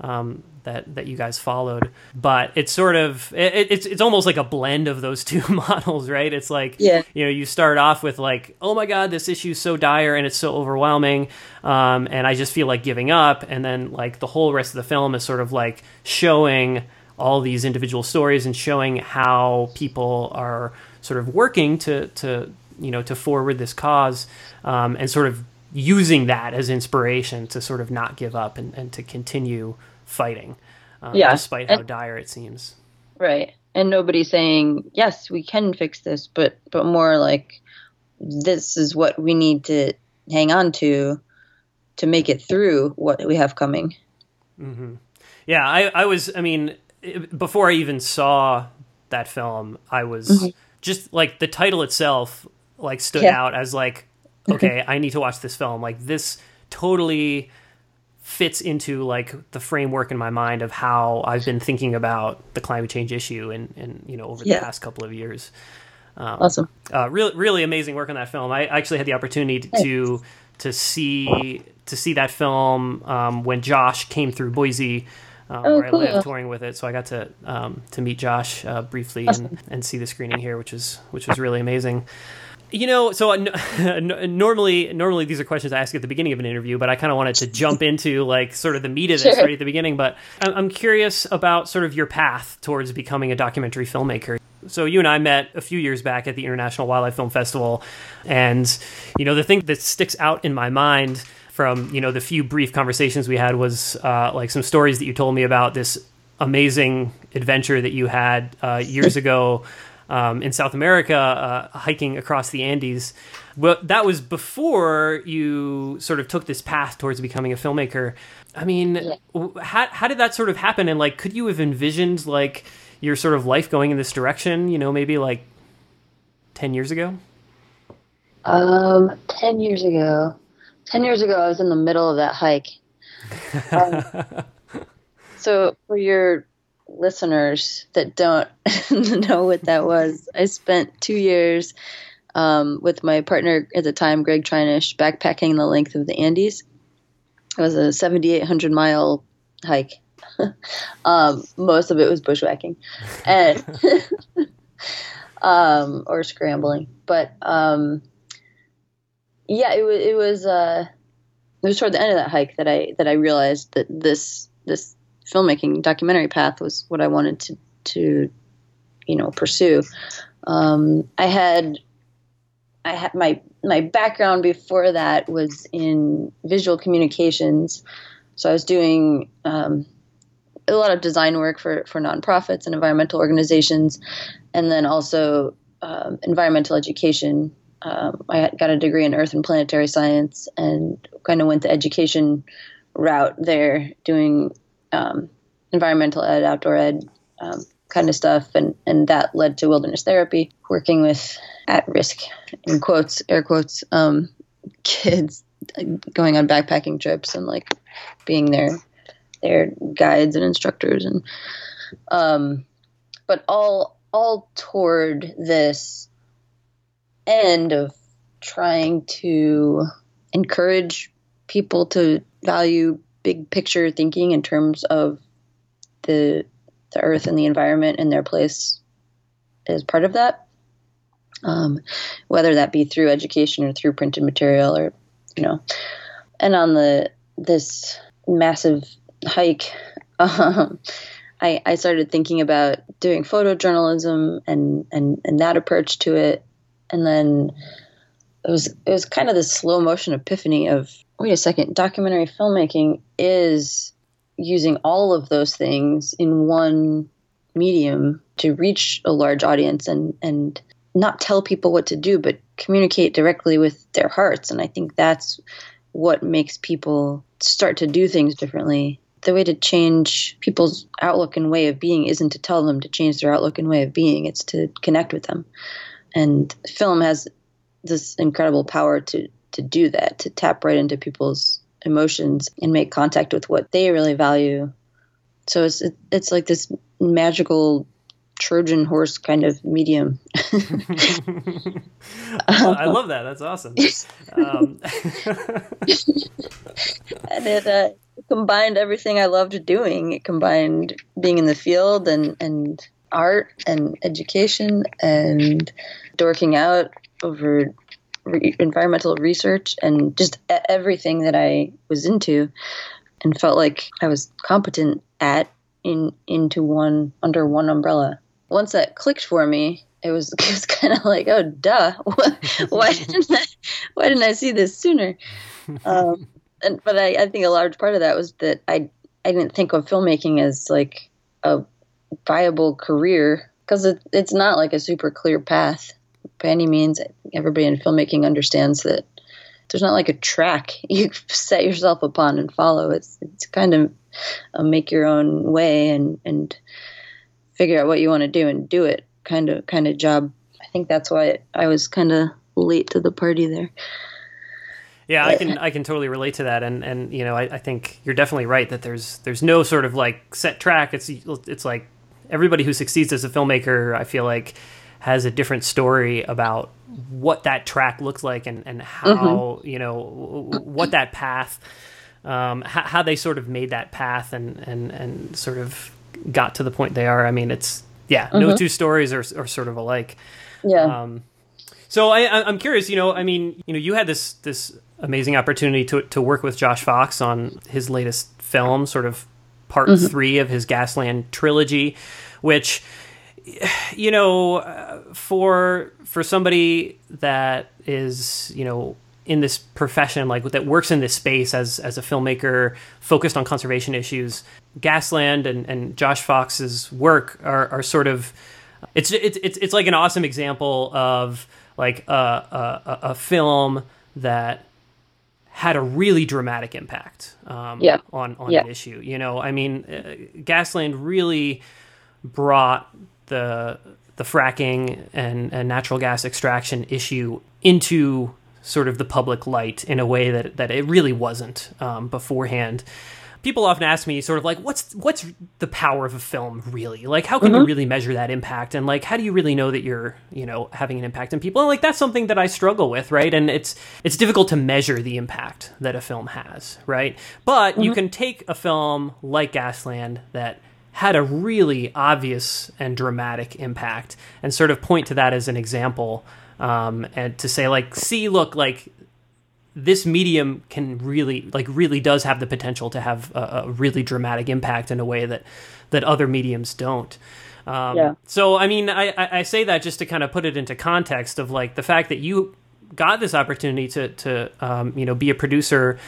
um, that that you guys followed. But it's sort of it, it's it's almost like a blend of those two models, right? It's like Yeah. you know you start off with like oh my god this issue is so dire and it's so overwhelming, um, and I just feel like giving up, and then like the whole rest of the film is sort of like showing all these individual stories and showing how people are sort of working to to you know to forward this cause um, and sort of using that as inspiration to sort of not give up and, and to continue fighting um, Yeah. despite how And- dire it seems Right. And nobody's saying, yes, we can fix this, but but more like this is what we need to hang on to to make it through what we have coming. yeah I, I was i mean before i even saw that film i was just like the title itself like stood Yeah. out as like okay i need to watch this film like this totally fits into like the framework in my mind of how i've been thinking about the climate change issue and and you know over the Yeah. past couple of years Awesome. uh, really really amazing work on that film. I actually had the opportunity to to see to see that film um, when Josh came through Boise. Um, Oh, where I live touring with it, so I got to um, to meet Josh uh, briefly and, and see the screening here, which was which was really amazing. You know, so uh, n- normally normally these are questions I ask at the beginning of an interview, but I kind of wanted to jump into like sort of the meat of this Sure. right at the beginning. But I'm, I'm curious about sort of your path towards becoming a documentary filmmaker. So you and I met a few years back at the International Wildlife Film Festival, and you know the thing that sticks out in my mind from you know the few brief conversations we had was uh, like some stories that you told me about this amazing adventure that you had uh, years ago um, in South America, uh, hiking across the Andes. Well, that was before you sort of took this path towards becoming a filmmaker. I mean, w how how did that sort of happen? And like, could you have envisioned like your sort of life going in this direction? You know, maybe like ten years ago. Um, 10 years ago. 10 years ago, I was in the middle of that hike. Um, so, for your listeners that don't know what that was, I spent two years um, with my partner at the time, Gregg Treinish, backpacking the length of the Andes. It was a 7,800 mile hike. um, most of it was bushwhacking, and um, or scrambling. But um, yeah, it was. It was. Uh, it was toward the end of that hike that I that I realized that this this filmmaking documentary path was what I wanted to to you know pursue. Um, I had I had my my background before that was in visual communications, so I was doing um, a lot of design work for for nonprofits and environmental organizations, and then also um, environmental education. Um, I got a degree in earth and planetary science, and kind of went the education route there, doing um, environmental ed, outdoor ed um, kind of stuff, and and that led to wilderness therapy, working with at risk in quotes air quotes um, kids going on backpacking trips and like being their their guides and instructors and um, but all all toward this end of trying to encourage people to value big picture thinking in terms of the the earth and the environment and their place as part of that. Um, whether that be through education or through printed material or you know. And on the this massive hike um, I, I started thinking about doing photojournalism and, and, and that approach to it. And then it was it was kind of this slow motion epiphany of wait a second. Documentary filmmaking is using all of those things in one medium to reach a large audience and and not tell people what to do but communicate directly with their hearts. And i think that's what makes people start to do things differently. The way to change people's outlook and way of being isn't to tell them to change their outlook and way of being. It's to connect with them. And film has this incredible power to to do that to tap right into people's emotions and make contact with what they really value so it's it, it's like this magical trojan horse kind of medium I love that. That's awesome. Um, and it, uh, combined everything I loved doing. It combined being in the field and and art and education and dorking out over re- environmental research and just everything that I was into and felt like I was competent at in into one under one umbrella. Once that clicked for me, it was it was kind of like, oh, duh, why didn't I why didn't I see this sooner? Um, and but I, I think a large part of that was that I I didn't think of filmmaking as like a viable career because it, it's not like a super clear path by any means. Everybody in filmmaking understands that there's not like a track you set yourself upon and follow. It's it's kind of a make your own way and and figure out what you want to do and do it kind of kind of job. I think that's why I was kind of late to the party there. Yeah, I can I can totally relate to that, and and you know I, I think you're definitely right that there's there's no sort of like set track. It's it's like everybody who succeeds as a filmmaker, I feel like has a different story about what that track looks like and and how mm-hmm. you know what that path, um, how, how they sort of made that path and and and sort of got to the point they are. I mean, it's yeah, mm-hmm. no two stories are are sort of alike. Yeah. Um, so I, I'm curious. You know, I mean, you know, you had this this amazing opportunity to to work with Josh Fox on his latest film, sort of part mm-hmm. three of his Gasland trilogy, which you know, for for somebody that is you know in this profession, like that works in this space as as a filmmaker focused on conservation issues, Gasland and, and Josh Fox's work are, are sort of it's it's it's it's like an awesome example of like a, a, a film that had a really dramatic impact um, yeah. on on yeah. an issue. You know, I mean, uh, Gasland really brought the the fracking and, and natural gas extraction issue into sort of the public light in a way that that it really wasn't um, beforehand. People often ask me sort of like what's what's the power of a film really? Like how can mm-hmm. you really measure that impact? And like how do you really know that you're you know having an impact on people? And like that's something that i struggle with right? And it's it's difficult to measure the impact that a film has right? But mm-hmm. you can take a film like gasland that had a really obvious and dramatic impact and sort of point to that as an example um, and to say like see look like this medium can really like really does have the potential to have a, a really dramatic impact in a way that that other mediums don't. Um, yeah. So I mean, I, I say that just to kind of put it into context of like the fact that you got this opportunity to to um, you know be a producer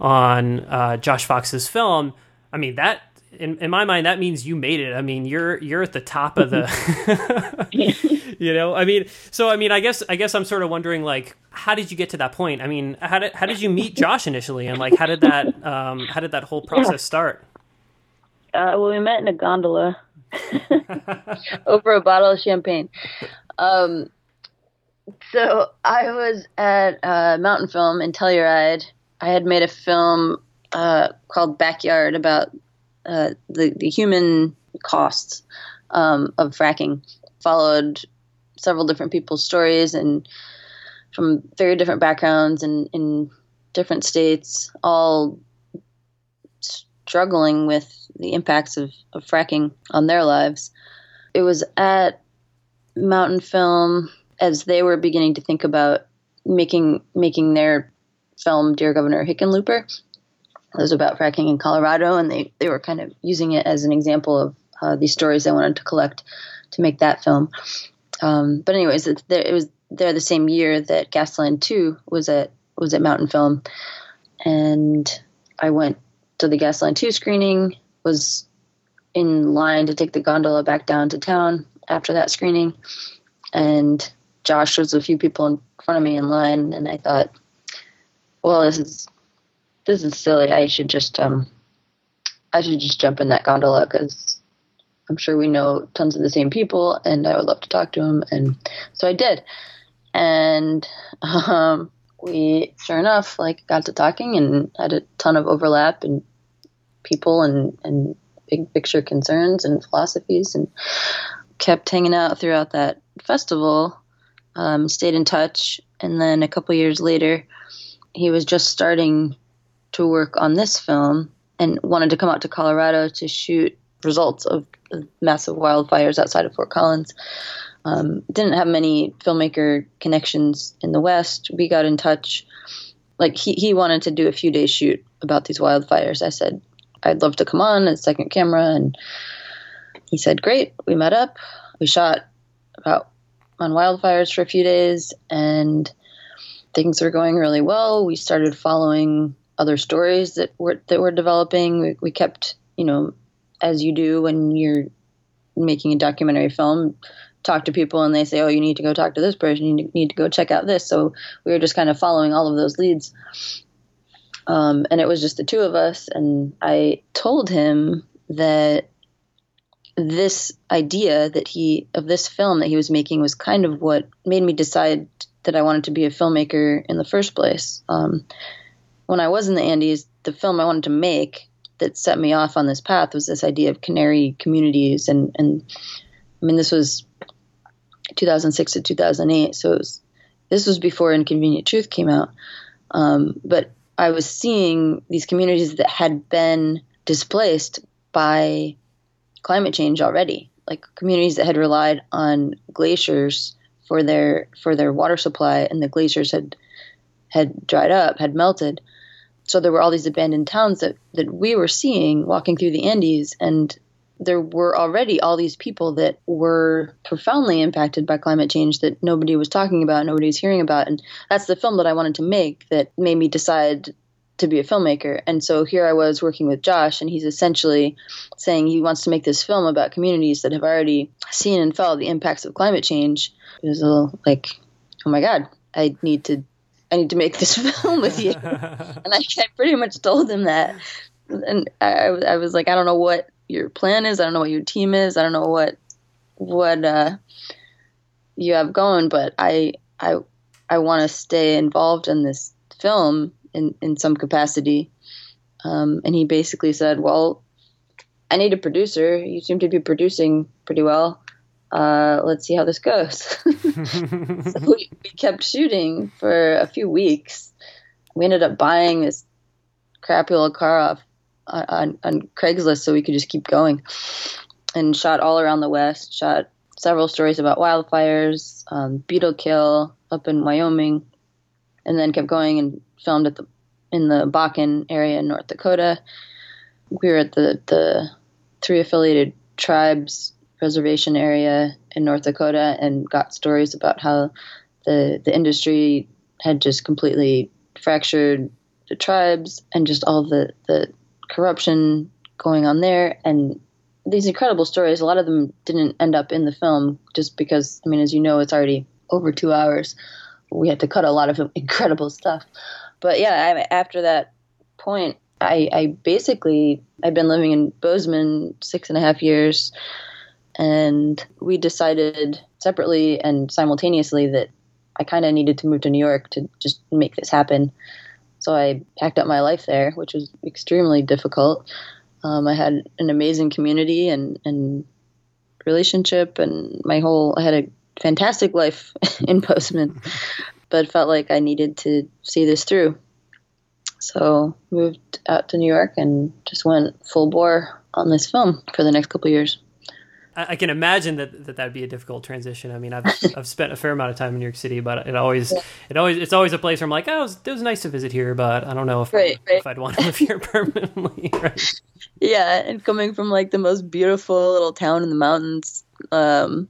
on uh, Josh Fox's film. I mean that in, in my mind that means you made it. I mean you're you're at the top of the you know i mean so i mean i guess i guess i'm sort of wondering like how did you get to that point? I mean how did how did you meet josh initially? And like how did that um how did that whole process start? Uh, well we met in a gondola over a bottle of champagne. Um so i was at uh, mountain film in telluride. I had made a film uh, called backyard about uh, the the human costs um, of fracking. Followed several different people's stories and from very different backgrounds and in different states, all struggling with the impacts of, of fracking on their lives. It was at Mountain Film as they were beginning to think about making making their film Dear Governor Hickenlooper it was about fracking in Colorado, and they, they were kind of using it as an example of uh, these stories they wanted to collect to make that film. Um, but anyways, it, it was there the same year that Gasland Two was at was at Mountain Film, and I went to the Gasland Two screening. Was in line to take the gondola back down to town after that screening, and Josh was a few people in front of me in line, and I thought, well, this is this is silly. I should just um, I should just jump in that gondola because I'm sure we know tons of the same people, and I would love to talk to him. And so I did, and um, we sure enough like got to talking and had a ton of overlap and people and and big picture concerns and philosophies, and kept hanging out throughout that festival. Um, stayed in touch, and then a couple years later, he was just starting to work on this film and wanted to come out to Colorado to shoot results of massive wildfires outside of Fort Collins. Um, didn't have many filmmaker connections in the West. We got in touch. Like he, he wanted to do a few days shoot about these wildfires. I said, I'd love to come on as second camera. And he said, great. We met up. We shot about on wildfires for a few days and things were going really well. We started following other stories that were that were developing. We, we kept, you know, as you do when you're making a documentary film, talk to people and they say, "Oh, you need to go talk to this person. You need to go check out this." So we were just kind of following all of those leads, um, and it was just the two of us. And I told him that this idea that he of this film that he was making was kind of what made me decide that I wanted to be a filmmaker in the first place. Um, when I was in the Andes, the film I wanted to make that set me off on this path was this idea of canary communities, and and I mean this was 2006 to 2008, so was, this was before Inconvenient Truth came out. Um, but I was seeing these communities that had been displaced by climate change already, like communities that had relied on glaciers for their for their water supply, and the glaciers had had dried up, had melted. So there were all these abandoned towns that that we were seeing walking through the Andes, and there were already all these people that were profoundly impacted by climate change that nobody was talking about, nobody was hearing about, and that's the film that I wanted to make that made me decide to be a filmmaker. And so here I was working with Josh, and he's essentially saying he wants to make this film about communities that have already seen and felt the impacts of climate change. It was a little like, oh my God, I need to, I need to make this film with you. and I, I, pretty much told him that. And I, I was like, I don't know what your plan is. I don't know what your team is. I don't know what, what, uh, you have going, but I, I, I want to stay involved in this film in, in some capacity. Um, and he basically said, Well, I need a producer. You seem to be producing pretty well. Uh, let's see how this goes. so we, we, kept shooting for a few weeks. We ended up buying this crappy little car off on, on, Craigslist so we could just keep going and shot all around the West, shot several stories about wildfires, um, beetle kill up in Wyoming, and then kept going and filmed at the in the Bakken area in North Dakota. We were at the the three affiliated tribes reservation area in North Dakota and got stories about how the the industry had just completely fractured the tribes and just all the the corruption going on there. And these incredible stories a lot of them didn't end up in the film just because i mean as you know it's already over two hours. We had to cut a lot of incredible stuff. But yeah, I, after that point, I, I basically I've been living in Bozeman six and a half years, and we decided separately and simultaneously that I kind of needed to move to New York to just make this happen. So I packed up my life there, which was extremely difficult. Um, I had an amazing community and, and relationship, and my whole I had a fantastic life in Bozeman, but felt like I needed to see this through. So moved out to New York and just went full bore on this film for the next couple years. I can imagine that, that that'd be a difficult transition. I mean, I've I've spent a fair amount of time in New York City, but it always yeah. it always it's always a place where I'm like, oh, it was, it was nice to visit here, but I don't know if right, I, right. if I'd want to live here permanently. Right? Yeah, and coming from like the most beautiful little town in the mountains, um,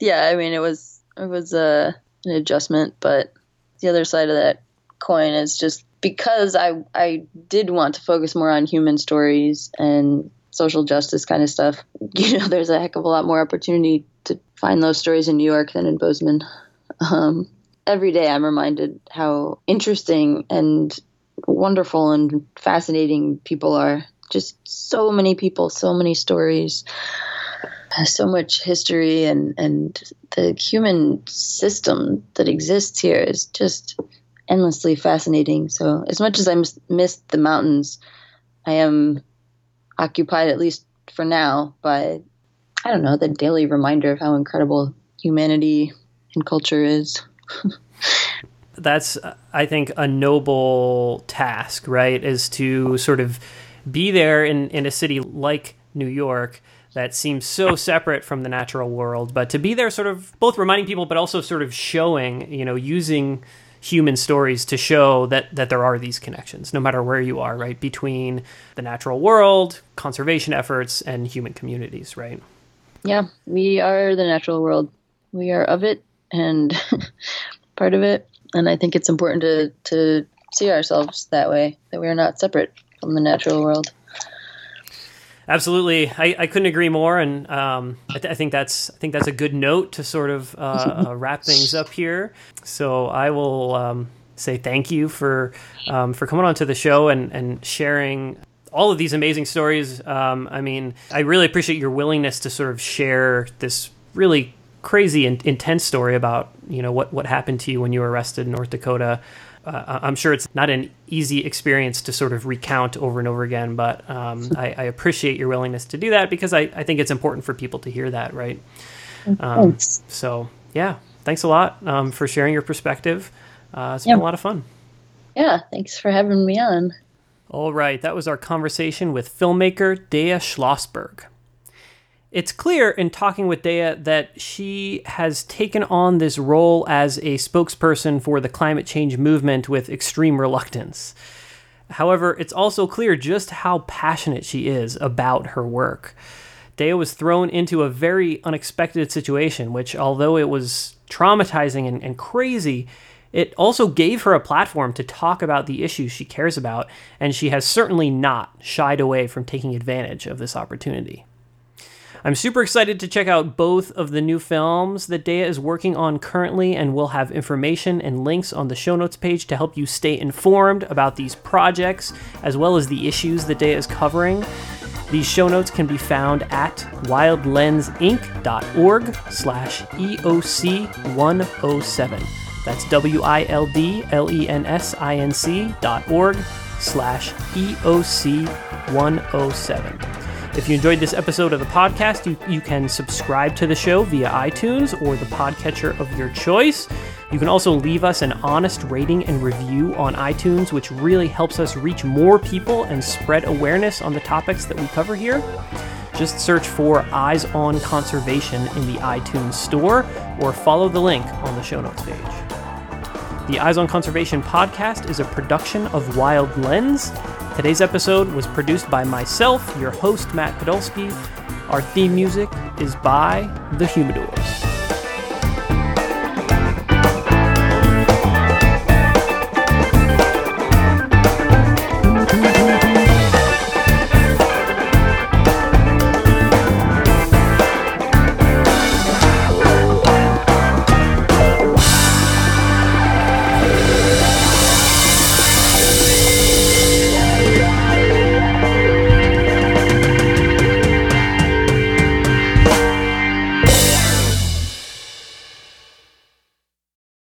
yeah, I mean, it was it was uh, an adjustment, but the other side of that coin is just because I I did want to focus more on human stories and social justice kind of stuff. You know, there's a heck of a lot more opportunity to find those stories in New York than in Bozeman. Um, every day, I'm reminded how interesting and wonderful and fascinating people are. Just so many people, so many stories so much history and and the human system that exists here is just endlessly fascinating. So as much as I miss, miss the mountains, I am occupied at least for now by I don't know the daily reminder of how incredible humanity and culture is. That's I think a noble task, right? Is to sort of be there in, in a city like New York that seems so separate from the natural world, but to be there sort of both reminding people, but also sort of showing, you know, using human stories to show that that there are these connections no matter where you are right between the natural world conservation efforts and human communities right? Yeah we are the natural world. We are of it and part of it. And i think it's important to to see ourselves that way that we are not separate from the natural world Absolutely, I, I couldn't agree more, and um, I, th- I, think that's I think that's a good note to sort of uh, uh, wrap things up here. So I will um, say thank you for um, for coming onto the show and and sharing all of these amazing stories. Um, I mean, I really appreciate your willingness to sort of share this really crazy and intense story about you know what what happened to you when you were arrested in North Dakota uh, I'm sure it's not an easy experience to sort of recount over and over again, but um, I, I, appreciate your willingness to do that because I, I, think it's important for people to hear that, right? Um, so, yeah, thanks a lot um, for sharing your perspective. Uh, it's been a lot of fun. Yeah, thanks for having me on. All right, that was our conversation with filmmaker Deia Schlosberg. It's clear in talking with Deia that she has taken on this role as a spokesperson for the climate change movement with extreme reluctance. However, it's also clear just how passionate she is about her work. Deia was thrown into a very unexpected situation, which, although it was traumatizing and, and crazy, it also gave her a platform to talk about the issues she cares about, and she has certainly not shied away from taking advantage of this opportunity. I'm super excited to check out both of the new films that Deia is working on currently, and we'll have information and links on the show notes page to help you stay informed about these projects as well as the issues that Deia is covering. These show notes can be found at wildlensinc.org slash EOC107. That's W-I-L-D-L-E-N-S-I-N-C dot org slash EOC107. If you enjoyed this episode of the podcast, you, you can subscribe to the show via iTunes or the podcatcher of your choice. You can also leave us an honest rating and review on iTunes, which really helps us reach more people and spread awareness on the topics that we cover here. Just search for Eyes on Conservation in the iTunes store or follow the link on the show notes page. The Eyes on Conservation podcast is a production of Wild Lens. Today's episode was produced by myself, your host, Matt Podolsky. Our theme music is by The Humidors.